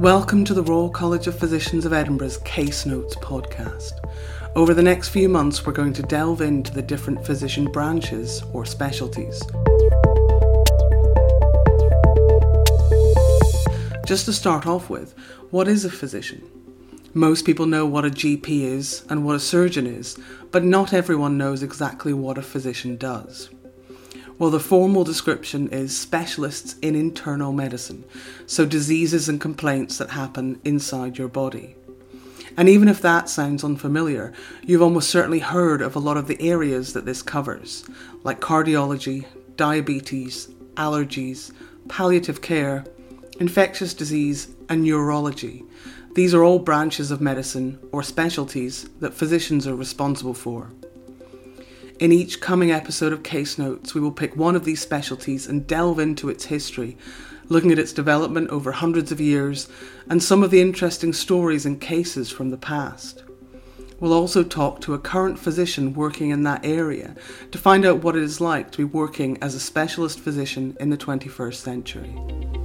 Welcome to the Royal College of Physicians of Edinburgh's Case Notes podcast. Over the next few months, we're going to delve into the different physician branches or specialties. Just to start off with, what is a physician? Most people know what a GP is and what a surgeon is, but not everyone knows exactly what a physician does. Well, the formal description is specialists in internal medicine, so diseases and complaints that happen inside your body. And even if that sounds unfamiliar, you've almost certainly heard of a lot of the areas that this covers, like cardiology, diabetes, allergies, palliative care, infectious disease, and neurology. These are all branches of medicine or specialties that physicians are responsible for. In each coming episode of Case Notes, we will pick one of these specialties and delve into its history, looking at its development over hundreds of years and some of the interesting stories and cases from the past. We'll also talk to a current physician working in that area to find out what it is like to be working as a specialist physician in the 21st century.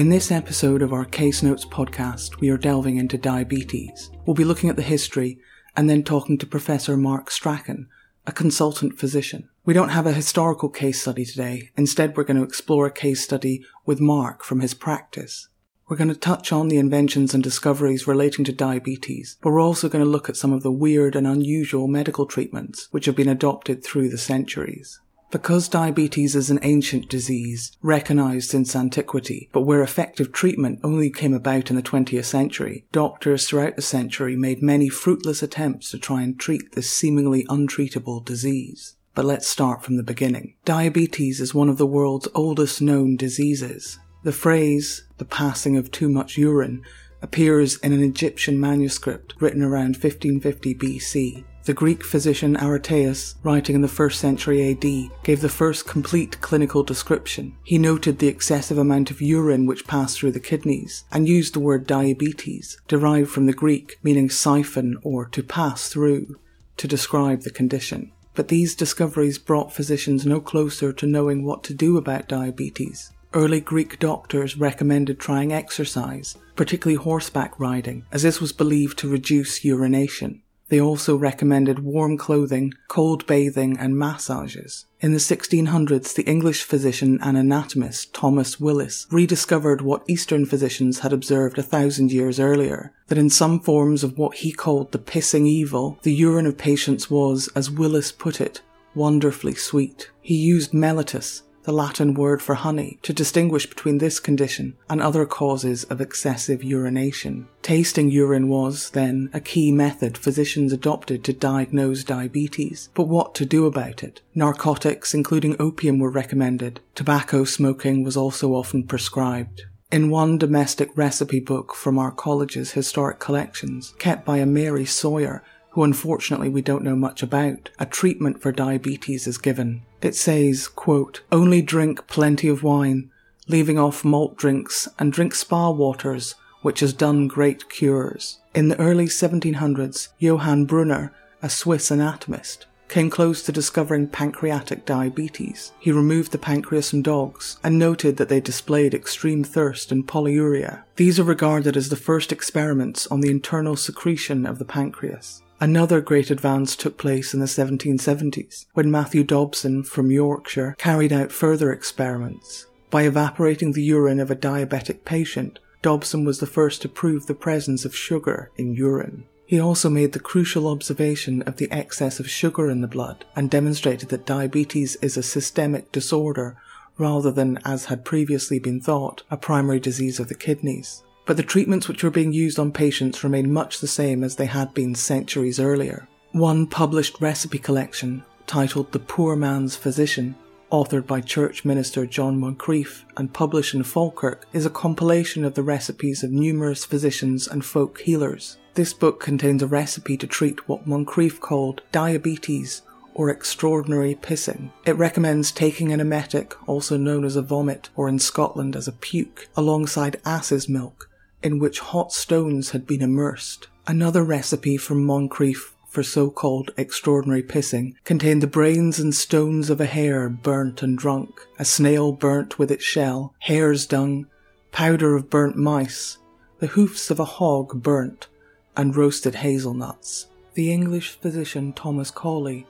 In this episode of our Case Notes podcast, we are delving into diabetes. We'll be looking at the history and then talking to Professor Mark Strachan, a consultant physician. We don't have a historical case study today. Instead, we're going to explore a case study with Mark from his practice. We're going to touch on the inventions and discoveries relating to diabetes, but we're also going to look at some of the weird and unusual medical treatments which have been adopted through the centuries. Because diabetes is an ancient disease, recognized since antiquity, but where effective treatment only came about in the 20th century, doctors throughout the century made many fruitless attempts to try and treat this seemingly untreatable disease. But let's start from the beginning. Diabetes is one of the world's oldest known diseases. The phrase, the passing of too much urine, appears in an Egyptian manuscript written around 1550 BC. The Greek physician Aretaeus, writing in the 1st century AD, gave the first complete clinical description. He noted the excessive amount of urine which passed through the kidneys and used the word diabetes, derived from the Greek meaning siphon or to pass through, to describe the condition. But these discoveries brought physicians no closer to knowing what to do about diabetes. Early Greek doctors recommended trying exercise, particularly horseback riding, as this was believed to reduce urination. They also recommended warm clothing, cold bathing, and massages. In the 1600s, the English physician and anatomist Thomas Willis rediscovered what Eastern physicians had observed a thousand years earlier that in some forms of what he called the pissing evil, the urine of patients was, as Willis put it, wonderfully sweet. He used mellitus, the Latin word for honey, to distinguish between this condition and other causes of excessive urination. Tasting urine was, then, a key method physicians adopted to diagnose diabetes. But what to do about it? Narcotics, including opium, were recommended. Tobacco smoking was also often prescribed. In one domestic recipe book from our college's historic collections, kept by a Mary Sawyer, who unfortunately we don't know much about, a treatment for diabetes is given. It says, quote, only drink plenty of wine, leaving off malt drinks and drink spa waters, which has done great cures. In the early 1700s, Johann Brunner, a Swiss anatomist, came close to discovering pancreatic diabetes. He removed the pancreas from dogs and noted that they displayed extreme thirst and polyuria. These are regarded as the first experiments on the internal secretion of the pancreas. Another great advance took place in the 1770s when Matthew Dobson from Yorkshire carried out further experiments. By evaporating the urine of a diabetic patient, Dobson was the first to prove the presence of sugar in urine. He also made the crucial observation of the excess of sugar in the blood and demonstrated that diabetes is a systemic disorder rather than, as had previously been thought, a primary disease of the kidneys but the treatments which were being used on patients remained much the same as they had been centuries earlier. One published recipe collection, titled The Poor Man's Physician, authored by church minister John Moncrieff and published in Falkirk, is a compilation of the recipes of numerous physicians and folk healers. This book contains a recipe to treat what Moncrieff called diabetes or extraordinary pissing. It recommends taking an emetic, also known as a vomit, or in Scotland as a puke, alongside ass's milk, in which hot stones had been immersed. Another recipe from Moncrieff for so-called extraordinary pissing, contained the brains and stones of a hare burnt and drunk, a snail burnt with its shell, hare's dung, powder of burnt mice, the hoofs of a hog burnt, and roasted hazelnuts. The English physician Thomas Cawley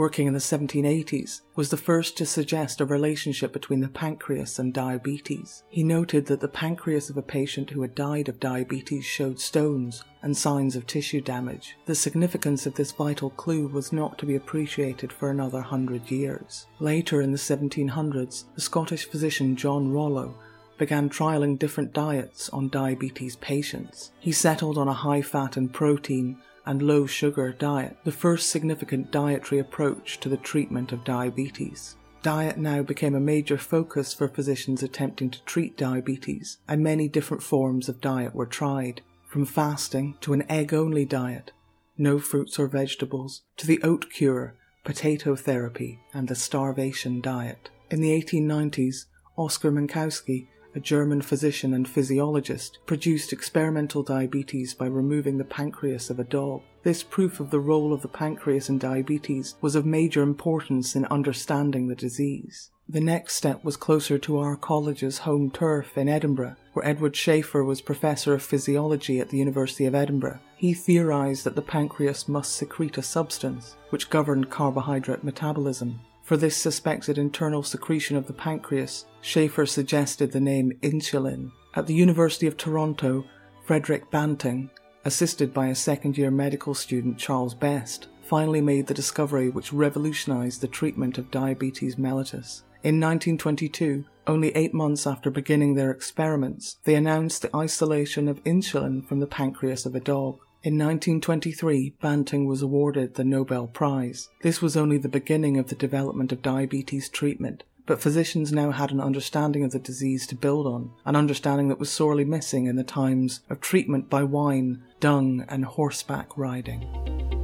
working in the 1780s, was the first to suggest a relationship between the pancreas and diabetes. He noted that the pancreas of a patient who had died of diabetes showed stones and signs of tissue damage. The significance of this vital clue was not to be appreciated for another hundred years. Later in the 1700s, the Scottish physician John Rollo began trialing different diets on diabetes patients. He settled on a high fat and protein and low sugar diet, the first significant dietary approach to the treatment of diabetes. Diet now became a major focus for physicians attempting to treat diabetes, and many different forms of diet were tried, from fasting to an egg only diet, no fruits or vegetables, to the oat cure, potato therapy, and the starvation diet. In the 1890s, Oscar Minkowski a German physician and physiologist, produced experimental diabetes by removing the pancreas of a dog. This proof of the role of the pancreas in diabetes was of major importance in understanding the disease. The next step was closer to our college's home turf in Edinburgh, where Edward Schafer was professor of physiology at the University of Edinburgh. He theorized that the pancreas must secrete a substance which governed carbohydrate metabolism. For this suspected internal secretion of the pancreas, Schafer suggested the name insulin. At the University of Toronto, Frederick Banting, assisted by a second year medical student Charles Best, finally made the discovery which revolutionized the treatment of diabetes mellitus. In 1922, only eight months after beginning their experiments, they announced the isolation of insulin from the pancreas of a dog. In 1923, Banting was awarded the Nobel Prize. This was only the beginning of the development of diabetes treatment, but physicians now had an understanding of the disease to build on, an understanding that was sorely missing in the times of treatment by wine, dung, and horseback riding.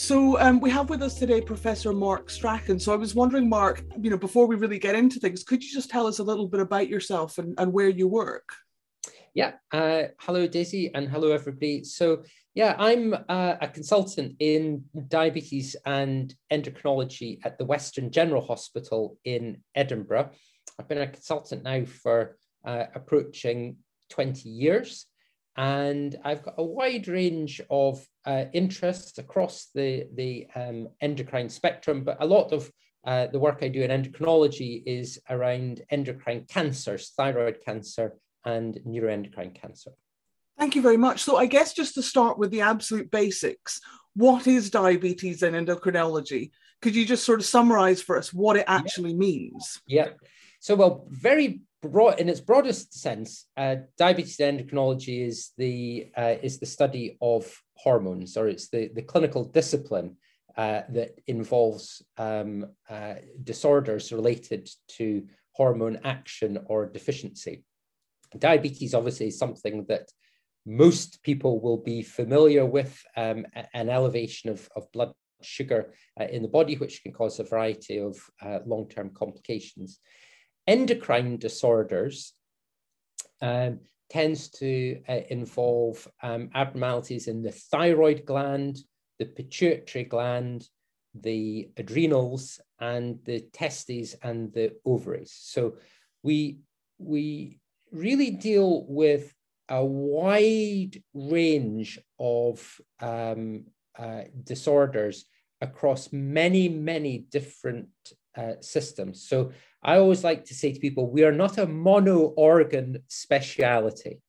So um, we have with us today Professor Mark Strachan. So I was wondering, Mark, you know, before we really get into things, could you just tell us a little bit about yourself and, and where you work? Yeah. Uh, hello, Daisy, and hello, everybody. So yeah, I'm uh, a consultant in diabetes and endocrinology at the Western General Hospital in Edinburgh. I've been a consultant now for uh, approaching 20 years. And I've got a wide range of uh, interests across the, the um, endocrine spectrum, but a lot of uh, the work I do in endocrinology is around endocrine cancers, thyroid cancer, and neuroendocrine cancer. Thank you very much. So, I guess just to start with the absolute basics, what is diabetes and endocrinology? Could you just sort of summarize for us what it actually yeah. means? Yeah. So, well, very broad in its broadest sense, uh, diabetes endocrinology is the uh, is the study of hormones, or it's the, the clinical discipline uh, that involves um, uh, disorders related to hormone action or deficiency. Diabetes, obviously, is something that most people will be familiar with um, an elevation of, of blood sugar uh, in the body, which can cause a variety of uh, long term complications endocrine disorders um, tends to uh, involve um, abnormalities in the thyroid gland, the pituitary gland, the adrenals, and the testes and the ovaries. So we, we really deal with a wide range of um, uh, disorders across many, many different uh, systems. So I always like to say to people, we are not a mono organ speciality.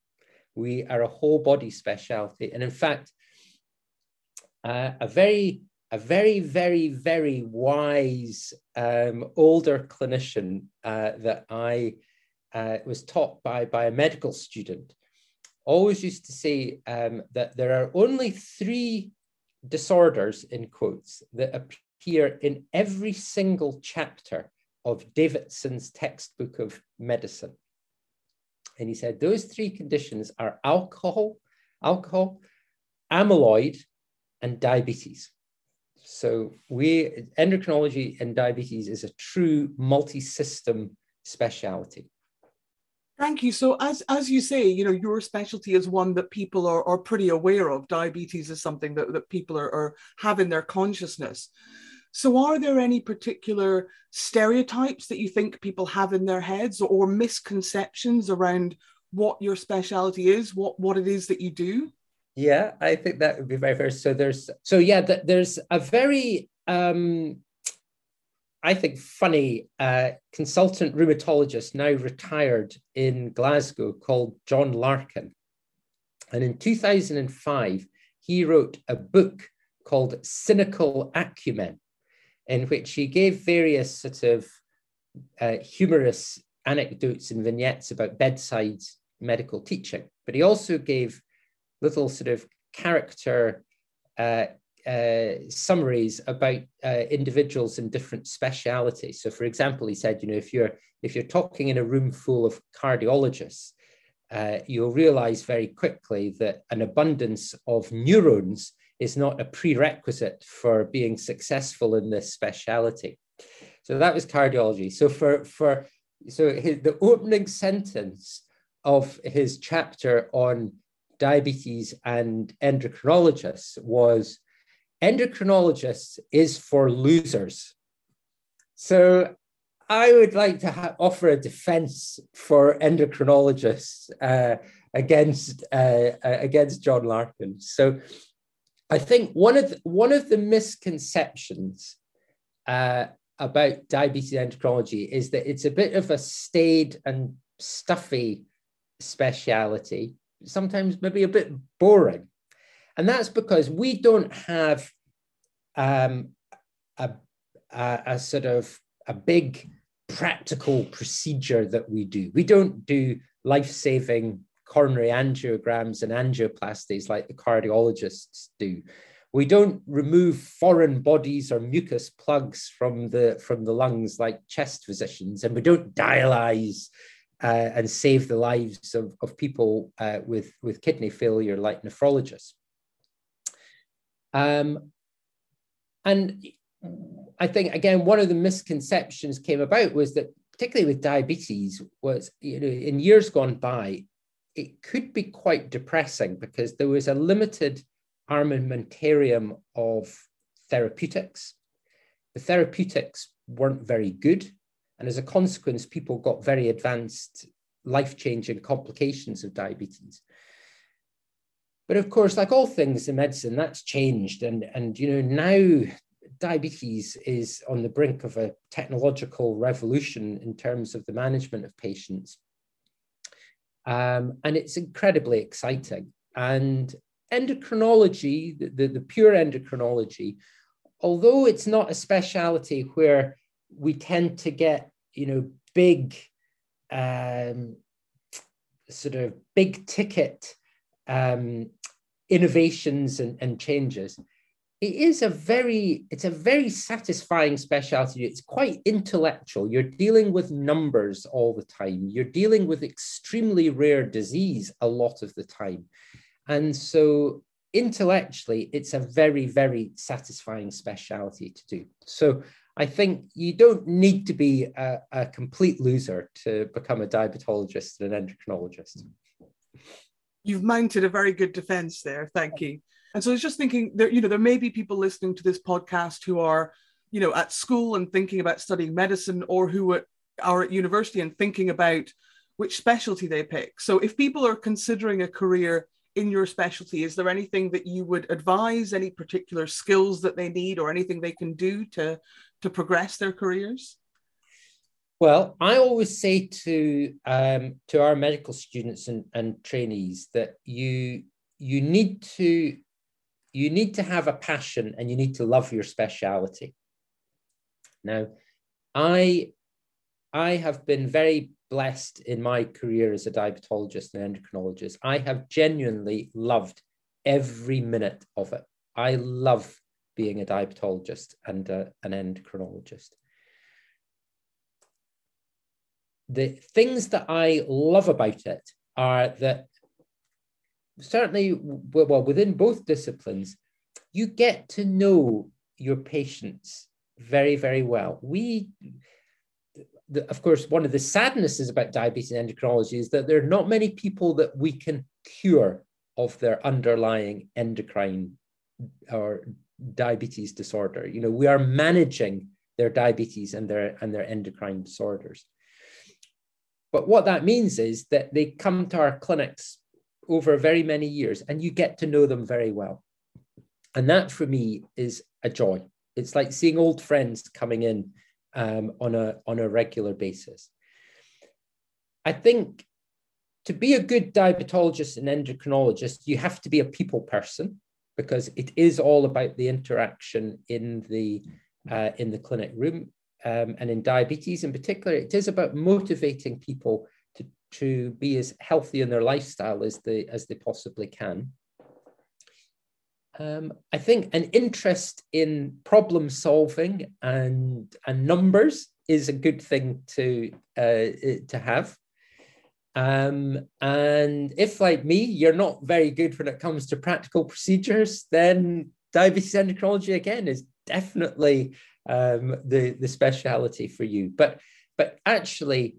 We are a whole body speciality. And in fact, uh, a very, a very, very, very wise um, older clinician uh, that I uh, was taught by, by a medical student always used to say um, that there are only three disorders, in quotes, that appear in every single chapter of Davidson's textbook of medicine. And he said those three conditions are alcohol, alcohol, amyloid, and diabetes. So we endocrinology and diabetes is a true multi-system speciality. Thank you. So, as as you say, you know, your specialty is one that people are, are pretty aware of. Diabetes is something that, that people are, are have in their consciousness. So, are there any particular stereotypes that you think people have in their heads or misconceptions around what your specialty is, what what it is that you do? Yeah, I think that would be very fair. So there's so yeah, there's a very um I think, funny uh, consultant rheumatologist now retired in Glasgow called John Larkin. And in 2005, he wrote a book called Cynical Acumen, in which he gave various sort of uh, humorous anecdotes and vignettes about bedside medical teaching. But he also gave little sort of character uh, uh, summaries about uh, individuals in different specialities. So, for example, he said, you know, if you're if you're talking in a room full of cardiologists, uh, you'll realize very quickly that an abundance of neurons is not a prerequisite for being successful in this speciality. So that was cardiology. So for for so his, the opening sentence of his chapter on diabetes and endocrinologists was endocrinologists is for losers. So I would like to ha- offer a defense for endocrinologists uh, against uh, uh, against John Larkin. So I think one of the, one of the misconceptions uh, about diabetes endocrinology is that it's a bit of a staid and stuffy speciality, sometimes maybe a bit boring. And that's because we don't have um, a, a, a sort of a big practical procedure that we do. We don't do life saving coronary angiograms and angioplasties like the cardiologists do. We don't remove foreign bodies or mucus plugs from the from the lungs like chest physicians, and we don't dialyze uh, and save the lives of, of people uh, with, with kidney failure like nephrologists. Um, and I think again, one of the misconceptions came about was that particularly with diabetes was, you know, in years gone by, it could be quite depressing because there was a limited armamentarium of therapeutics. The therapeutics weren't very good. And as a consequence, people got very advanced life changing complications of diabetes. But of course, like all things in medicine, that's changed. And, and you know, now diabetes is on the brink of a technological revolution in terms of the management of patients. Um, and it's incredibly exciting. And endocrinology, the, the, the, pure endocrinology, although it's not a specialty where we tend to get, you know, big, um, sort of big ticket um, innovations and, and changes it is a very it's a very satisfying specialty. It's quite intellectual. You're dealing with numbers all the time. You're dealing with extremely rare disease a lot of the time. And so intellectually it's a very very satisfying specialty to do. So i think you don't need to be a, a complete loser to become a diabetologist and an endocrinologist. You've mounted a very good defense there. Thank you. And so I was just thinking there, you know, there may be people listening to this podcast who are, you know, at school and thinking about studying medicine or who are at university and thinking about which specialty they pick. So if people are considering a career in your specialty, is there anything that you would advise, any particular skills that they need or anything they can do to, to progress their careers? Well, I always say to um, to our medical students and, and trainees that you you need to you need to have a passion and you need to love your speciality. Now, I I have been very blessed in my career as a diabetologist and endocrinologist. I have genuinely loved every minute of it. I love being a diabetologist and a, an endocrinologist the things that I love about it are that certainly, well, within both disciplines, you get to know your patients very, very well. We, the, of course, one of the sadnesses about diabetes and endocrinology is that there are not many people that we can cure of their underlying endocrine or diabetes disorder. You know, we are managing their diabetes and their and their endocrine disorders. But what that means is that they come to our clinics over very many years and you get to know them very well. And that for me is a joy. It's like seeing old friends coming in um, on, a, on a regular basis. I think to be a good diabetologist and endocrinologist, you have to be a people person because it is all about the interaction in the uh, in the clinic room um, and in diabetes in particular. It is about motivating people to be as healthy in their lifestyle as they as they possibly can. Um, I think an interest in problem solving and and numbers is a good thing to uh, to have. Um, and if, like me, you're not very good when it comes to practical procedures, then diabetes endocrinology again is definitely um, the the speciality for you. But but actually,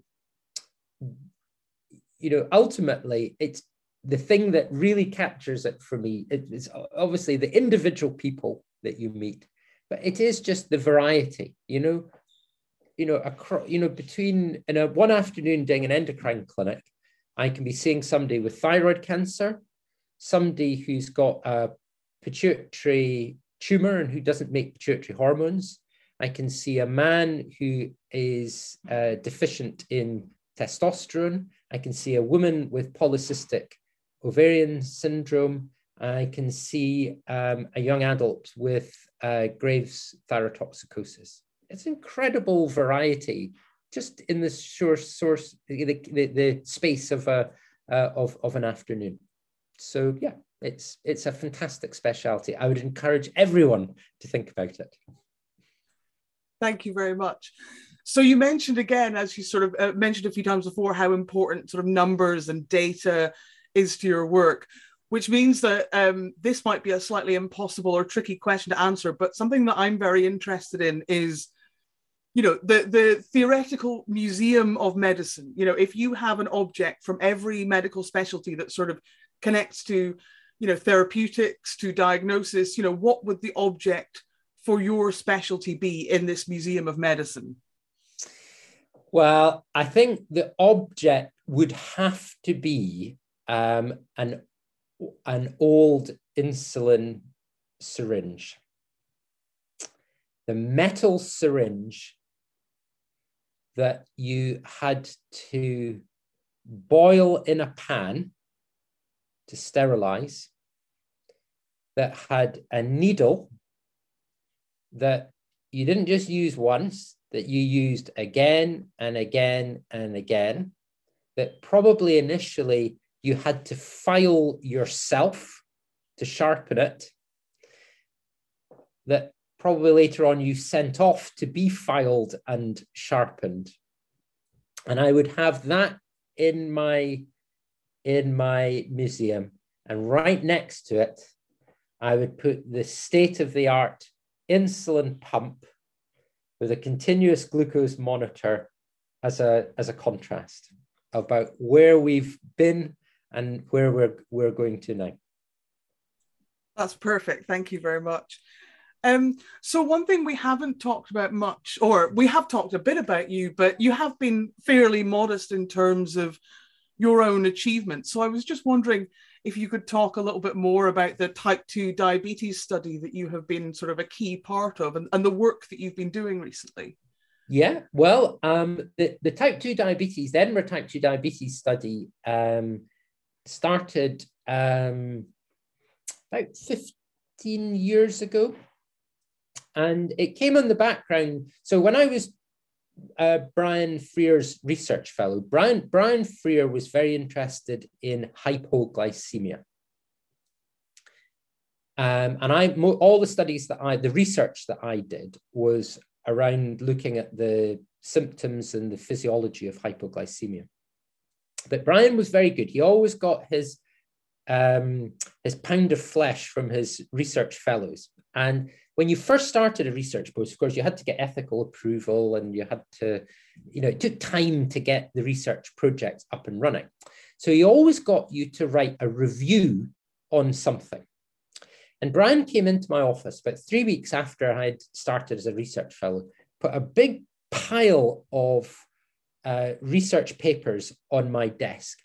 you know, ultimately, it's the thing that really captures it for me. It's obviously the individual people that you meet, but it is just the variety. You know, you know, across, you know, between in a one afternoon doing an endocrine clinic, I can be seeing somebody with thyroid cancer, somebody who's got a pituitary tumor and who doesn't make pituitary hormones. I can see a man who is uh, deficient in testosterone. I can see a woman with polycystic ovarian syndrome. I can see um, a young adult with uh, Graves thyrotoxicosis. It's incredible variety just in the source, source the, the, the space of, a, uh, of, of an afternoon. So yeah, it's, it's a fantastic specialty. I would encourage everyone to think about it. Thank you very much. So you mentioned again, as you sort of uh, mentioned a few times before, how important sort of numbers and data is to your work, which means that um, this might be a slightly impossible or tricky question to answer. But something that I'm very interested in is you know the the theoretical museum of medicine you know if you have an object from every medical specialty that sort of connects to you know therapeutics to diagnosis you know what would the object for your specialty be in this museum of medicine well i think the object would have to be um, an an old insulin syringe. The metal syringe that you had to boil in a pan to sterilize that had a needle that you didn't just use once, that you used again and again and again, that probably initially you had to file yourself to sharpen it, that probably later on you sent off to be filed and sharpened. And I would have that in my in my museum. And right next to it, I would put the state-of-the-art insulin pump with a continuous glucose monitor as a, as a contrast about where we've been and where we're, we're going to now. That's perfect. Thank you very much. Um, so one thing we haven't talked about much, or we have talked a bit about you, but you have been fairly modest in terms of your own achievements. So I was just wondering if you could talk a little bit more about the type 2 diabetes study that you have been sort of a key part of and, and the work that you've been doing recently. Yeah, well, um, the, the type 2 diabetes, the Edinburgh type 2 diabetes study um, started um, about 15 years ago and it came on the background. So when I was uh, Brian Freer's research fellow, Brian, Brian Freer was very interested in hypoglycemia. Um, and I, all the studies that I, the research that I did was around looking at the symptoms and the physiology of hypoglycemia. But Brian was very good. He always got his um, his pound of flesh from his research fellows, and when you first started a research post, of course, you had to get ethical approval and you had to, you know, it took time to get the research projects up and running. So he always got you to write a review on something. And Brian came into my office about three weeks after I'd started as a research fellow, put a big pile of uh, research papers on my desk.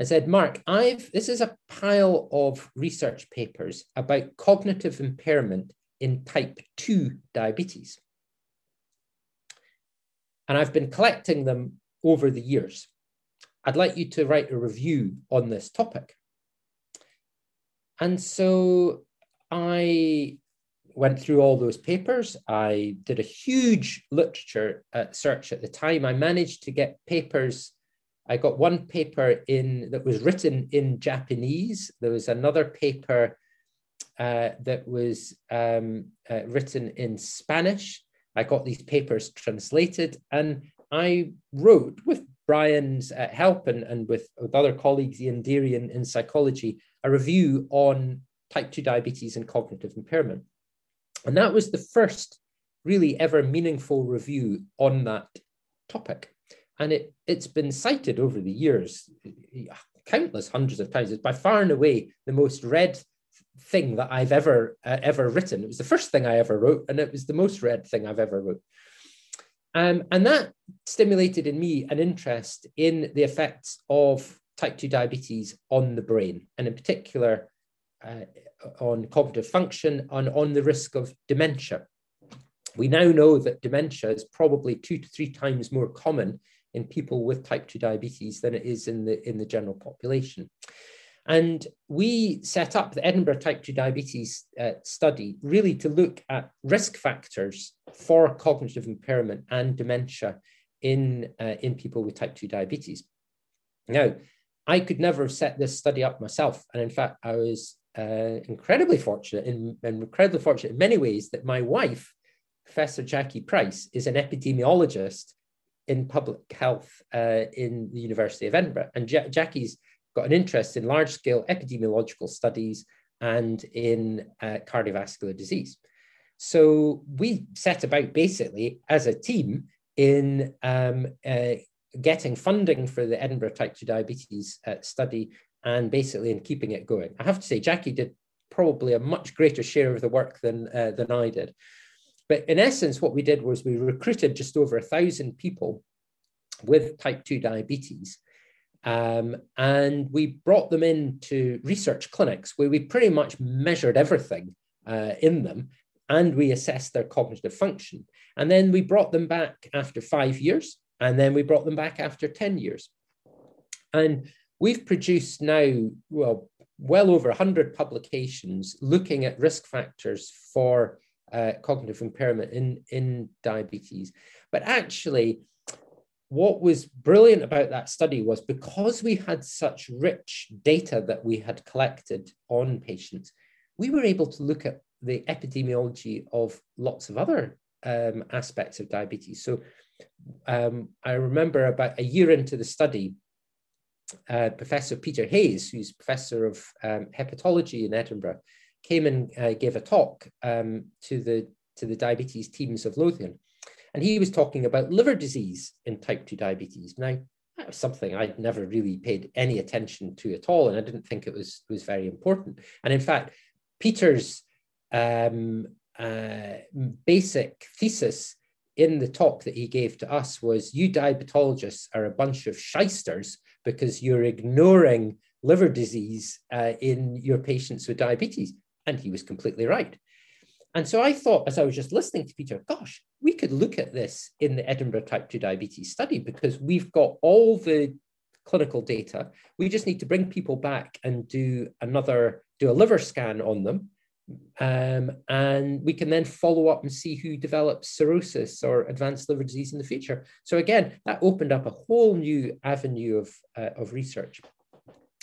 I said, Mark, I've this is a pile of research papers about cognitive impairment in type 2 diabetes. And I've been collecting them over the years. I'd like you to write a review on this topic. And so I went through all those papers. I did a huge literature uh, search at the time. I managed to get papers. I got one paper in that was written in Japanese. There was another paper uh, that was um, uh, written in Spanish. I got these papers translated, and I wrote with Brian's uh, help and, and with, with other colleagues, Ian Deary in, in psychology, a review on type 2 diabetes and cognitive impairment. And that was the first really ever meaningful review on that topic. And it, it's been cited over the years, countless hundreds of times. It's by far and away the most read thing that I've ever uh, ever written. It was the first thing I ever wrote, and it was the most read thing I've ever wrote. Um, and that stimulated in me an interest in the effects of type 2 diabetes on the brain, and in particular uh, on cognitive function and on the risk of dementia. We now know that dementia is probably two to three times more common in people with type 2 diabetes than it is in the, in the general population. And we set up the Edinburgh Type 2 Diabetes uh, study really to look at risk factors for cognitive impairment and dementia in, uh, in people with type 2 diabetes. Now, I could never have set this study up myself. And in fact, I was uh, incredibly fortunate in, and incredibly fortunate in many ways that my wife, Professor Jackie Price, is an epidemiologist in public health uh, in the University of Edinburgh. And ja- Jackie's got an interest in large scale epidemiological studies and in uh, cardiovascular disease. So we set about basically as a team in um, uh, getting funding for the Edinburgh type 2 diabetes uh, study and basically in keeping it going. I have to say, Jackie did probably a much greater share of the work than, uh, than I did. But in essence, what we did was we recruited just over a thousand people with type 2 diabetes um, and we brought them into research clinics where we pretty much measured everything uh, in them and we assessed their cognitive function. And then we brought them back after five years, and then we brought them back after 10 years. And we've produced now, well, well over 100 publications looking at risk factors for uh, cognitive impairment in, in diabetes. But actually, what was brilliant about that study was because we had such rich data that we had collected on patients, we were able to look at the epidemiology of lots of other um, aspects of diabetes. So um, I remember about a year into the study, uh, Professor Peter Hayes, who's professor of um, hepatology in Edinburgh, came and uh, gave a talk um, to the to the diabetes teams of Lothian. And he was talking about liver disease in type 2 diabetes. Now, that was something I'd never really paid any attention to at all, and I didn't think it was, was very important. And in fact, Peter's um, uh, basic thesis in the talk that he gave to us was you diabetologists are a bunch of shysters because you're ignoring liver disease uh, in your patients with diabetes. And he was completely right. And so I thought, as I was just listening to Peter, gosh, we could look at this in the Edinburgh type 2 diabetes study because we've got all the clinical data. We just need to bring people back and do another, do a liver scan on them. Um, and we can then follow up and see who develops cirrhosis or advanced liver disease in the future. So again, that opened up a whole new avenue of, uh, of research.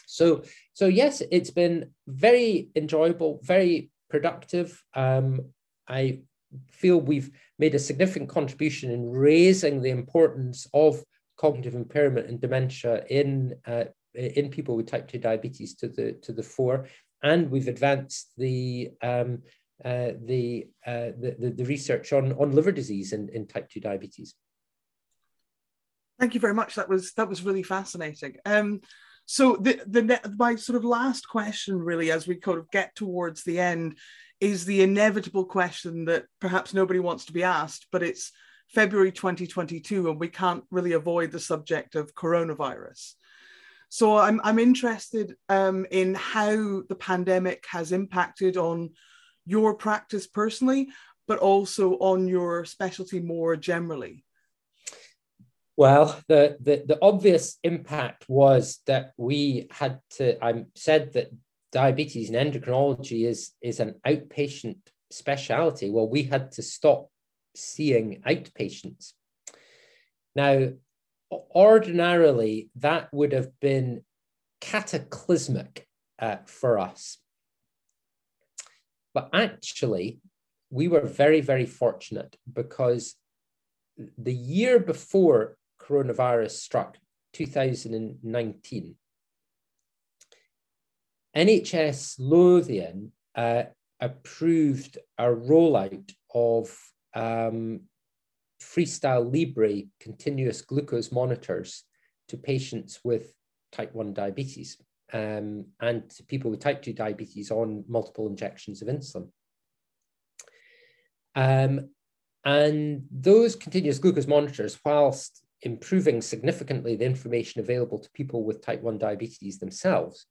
So, so yes, it's been very enjoyable, very productive. Um, I feel we've made a significant contribution in raising the importance of cognitive impairment and dementia in uh, in people with type 2 diabetes to the to the fore and we've advanced the um, uh, the, uh, the, the, research on, on liver disease in, in type 2 diabetes. Thank you very much. That was that was really fascinating. Um, so the the my sort of last question, really, as we kind of get towards the end, is the inevitable question that perhaps nobody wants to be asked, but it's February 2022, and we can't really avoid the subject of coronavirus. So I'm I'm interested um, in how the pandemic has impacted on your practice personally, but also on your specialty more generally. Well, the, the, the obvious impact was that we had to, I said that diabetes and endocrinology is, is an outpatient specialty. Well, we had to stop seeing outpatients. Now, ordinarily, that would have been cataclysmic uh, for us. But actually, we were very, very fortunate because the year before coronavirus struck, 2019, NHS Lothian uh, approved a rollout of um, Freestyle Libre continuous glucose monitors to patients with type 1 diabetes um, and to people with type 2 diabetes on multiple injections of insulin. Um, and those continuous glucose monitors, whilst improving significantly the information available to people with type 1 diabetes themselves,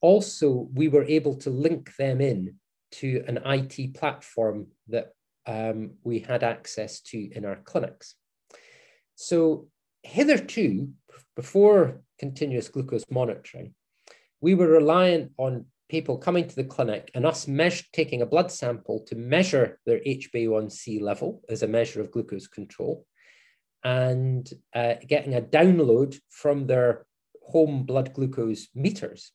also we were able to link them in to an IT platform that um, we had access to in our clinics. So hitherto, before continuous glucose monitoring, we were reliant on people coming to the clinic and us measure, taking a blood sample to measure their HbA1c level as a measure of glucose control and uh, getting a download from their home blood glucose meters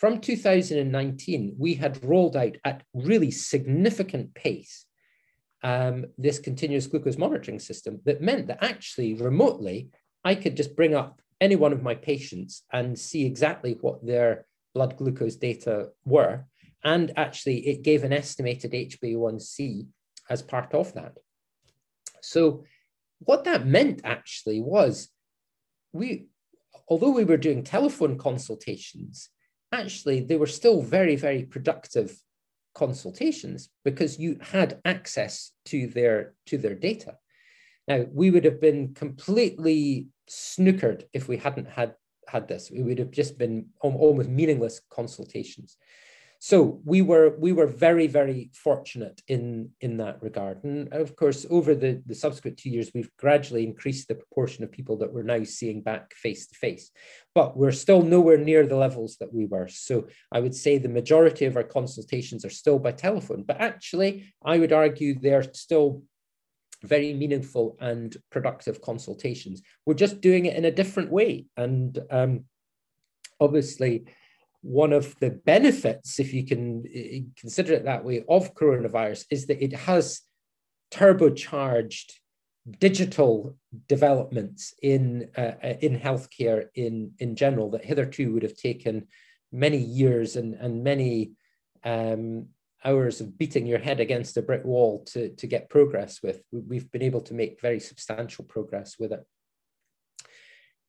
from 2019, we had rolled out at really significant pace um, this continuous glucose monitoring system that meant that actually remotely, I could just bring up any one of my patients and see exactly what their blood glucose data were. And actually, it gave an estimated HbA1c as part of that. So, what that meant actually was we, although we were doing telephone consultations, actually they were still very, very productive consultations because you had access to their to their data. Now we would have been completely snookered if we hadn't had had this. We would have just been almost meaningless consultations. So we were we were very very fortunate in in that regard, and of course over the the subsequent two years we've gradually increased the proportion of people that we're now seeing back face to face, but we're still nowhere near the levels that we were. So I would say the majority of our consultations are still by telephone, but actually I would argue they're still very meaningful and productive consultations. We're just doing it in a different way, and um, obviously one of the benefits, if you can eh, consider it that way, of coronavirus is that it has turbocharged digital developments in uh, in healthcare in in general that hitherto would have taken many years and and many um, hours of beating your head against a brick wall to to get progress with. We've been able to make very substantial progress with it.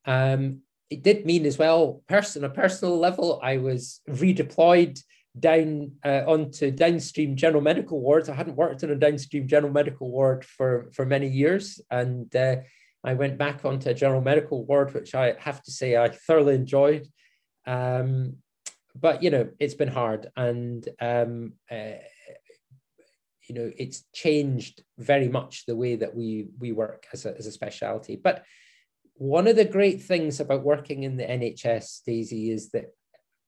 Um, it did mean as well, person, a personal level, I was redeployed down uh, onto downstream general medical wards. I hadn't worked in a downstream general medical ward for, for many years. And uh, I went back onto a general medical ward, which I have to say I thoroughly enjoyed. Um, but, you know, it's been hard. And, um, uh, you know, it's changed very much the way that we, we work as a, as a specialty. But one of the great things about working in the NHS, Daisy, is that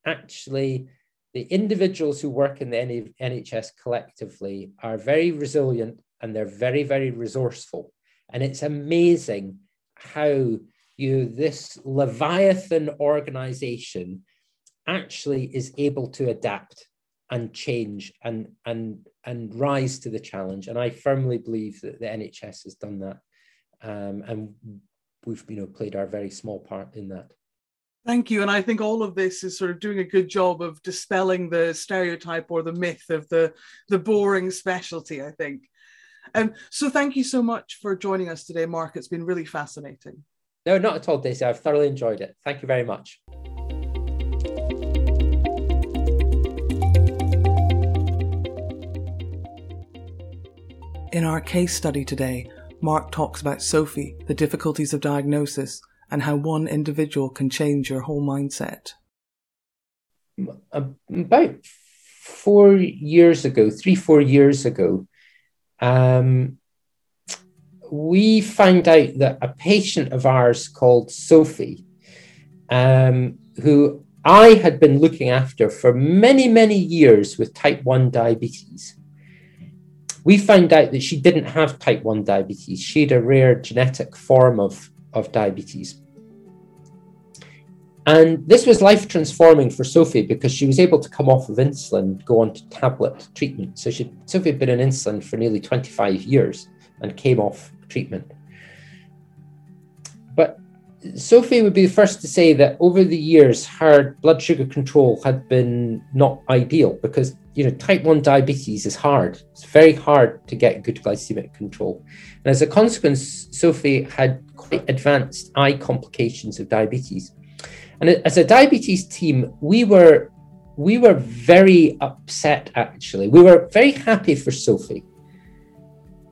actually the individuals who work in the NHS collectively are very resilient and they're very, very resourceful. And it's amazing how you this Leviathan organization actually is able to adapt and change and and and rise to the challenge. And I firmly believe that the NHS has done that. Um, and we've you know played our very small part in that. Thank you. And I think all of this is sort of doing a good job of dispelling the stereotype or the myth of the, the boring specialty, I think. Um, so thank you so much for joining us today, Mark. It's been really fascinating. No, not at all, Daisy. I've thoroughly enjoyed it. Thank you very much. In our case study today, Mark talks about Sophie, the difficulties of diagnosis, and how one individual can change your whole mindset. About four years ago, three, four years ago, um, we found out that a patient of ours called Sophie, um, who I had been looking after for many, many years with type 1 diabetes, we found out that she didn't have type 1 diabetes. She had a rare genetic form of, of diabetes. And this was life transforming for Sophie because she was able to come off of insulin, go on to tablet treatment. So she, Sophie had been on insulin for nearly 25 years and came off treatment. But Sophie would be the first to say that over the years, her blood sugar control had been not ideal because you know type 1 diabetes is hard. It's very hard to get good glycemic control. And as a consequence, Sophie had quite advanced eye complications of diabetes. And as a diabetes team, we were we were very upset actually. We were very happy for Sophie.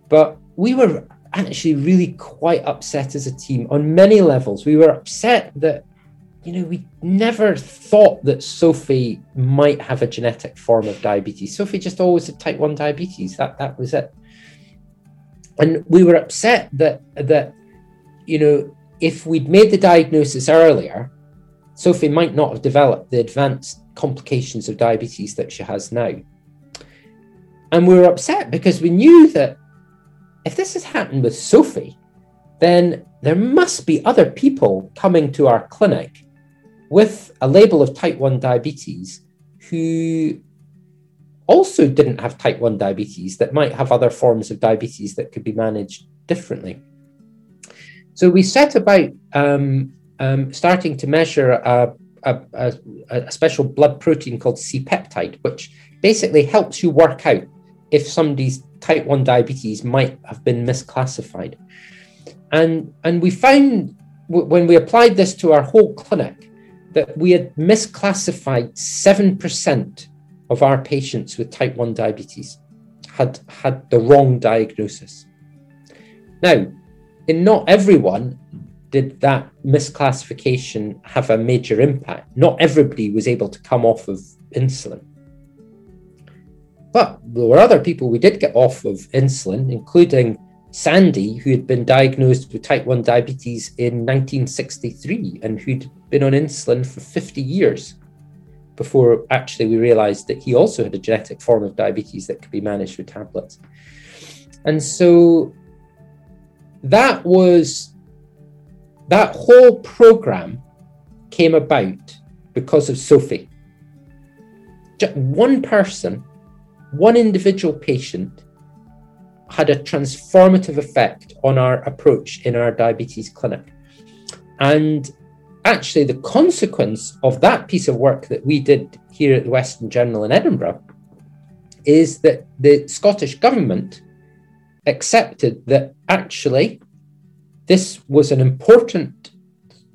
But we were actually really quite upset as a team on many levels. We were upset that, you know, we never thought that Sophie might have a genetic form of diabetes. Sophie just always had type 1 diabetes. That that was it. And we were upset that that, you know, if we'd made the diagnosis earlier, Sophie might not have developed the advanced complications of diabetes that she has now. And we were upset because we knew that if this has happened with Sophie, then there must be other people coming to our clinic with a label of type 1 diabetes who also didn't have type 1 diabetes that might have other forms of diabetes that could be managed differently. So we set about um, um, starting to measure a, a, a, a special blood protein called C peptide, which basically helps you work out if somebody's type 1 diabetes might have been misclassified. And, and we found when we applied this to our whole clinic that we had misclassified 7% of our patients with type 1 diabetes had had the wrong diagnosis. Now, in not everyone did that misclassification have a major impact. Not everybody was able to come off of insulin. But there were other people we did get off of insulin, including Sandy, who had been diagnosed with type 1 diabetes in 1963 and who'd been on insulin for 50 years before actually we realized that he also had a genetic form of diabetes that could be managed with tablets. And so that was that whole program came about because of Sophie. One person one individual patient had a transformative effect on our approach in our diabetes clinic. And actually, the consequence of that piece of work that we did here at the Western General in Edinburgh is that the Scottish government accepted that actually this was an important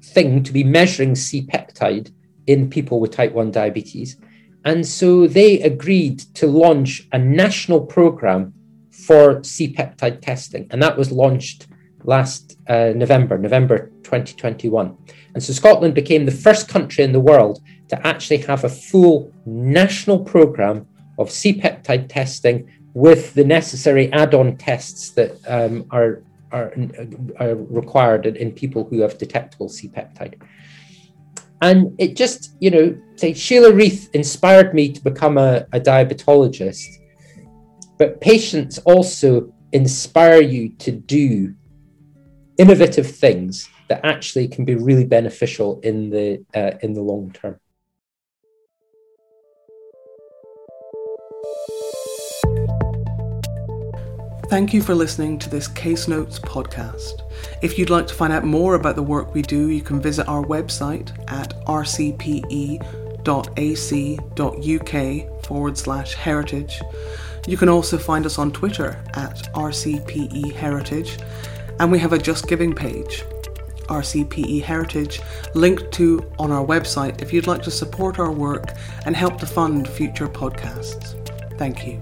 thing to be measuring C peptide in people with type 1 diabetes and so they agreed to launch a national program for C peptide testing. And that was launched last uh, November, November 2021. And so Scotland became the first country in the world to actually have a full national program of C peptide testing with the necessary add on tests that um, are, are, are, required in people who have detectable C peptide. And it just, you know, say Sheila Reith inspired me to become a, a diabetologist, but patients also inspire you to do innovative things that actually can be really beneficial in the uh, in the long term. Thank you for listening to this Case Notes podcast. If you'd like to find out more about the work we do, you can visit our website at rcpe.ac.uk forward slash heritage. You can also find us on Twitter at RCPE Heritage, and we have a Just Giving page, RCPE Heritage, linked to on our website if you'd like to support our work and help to fund future podcasts. Thank you.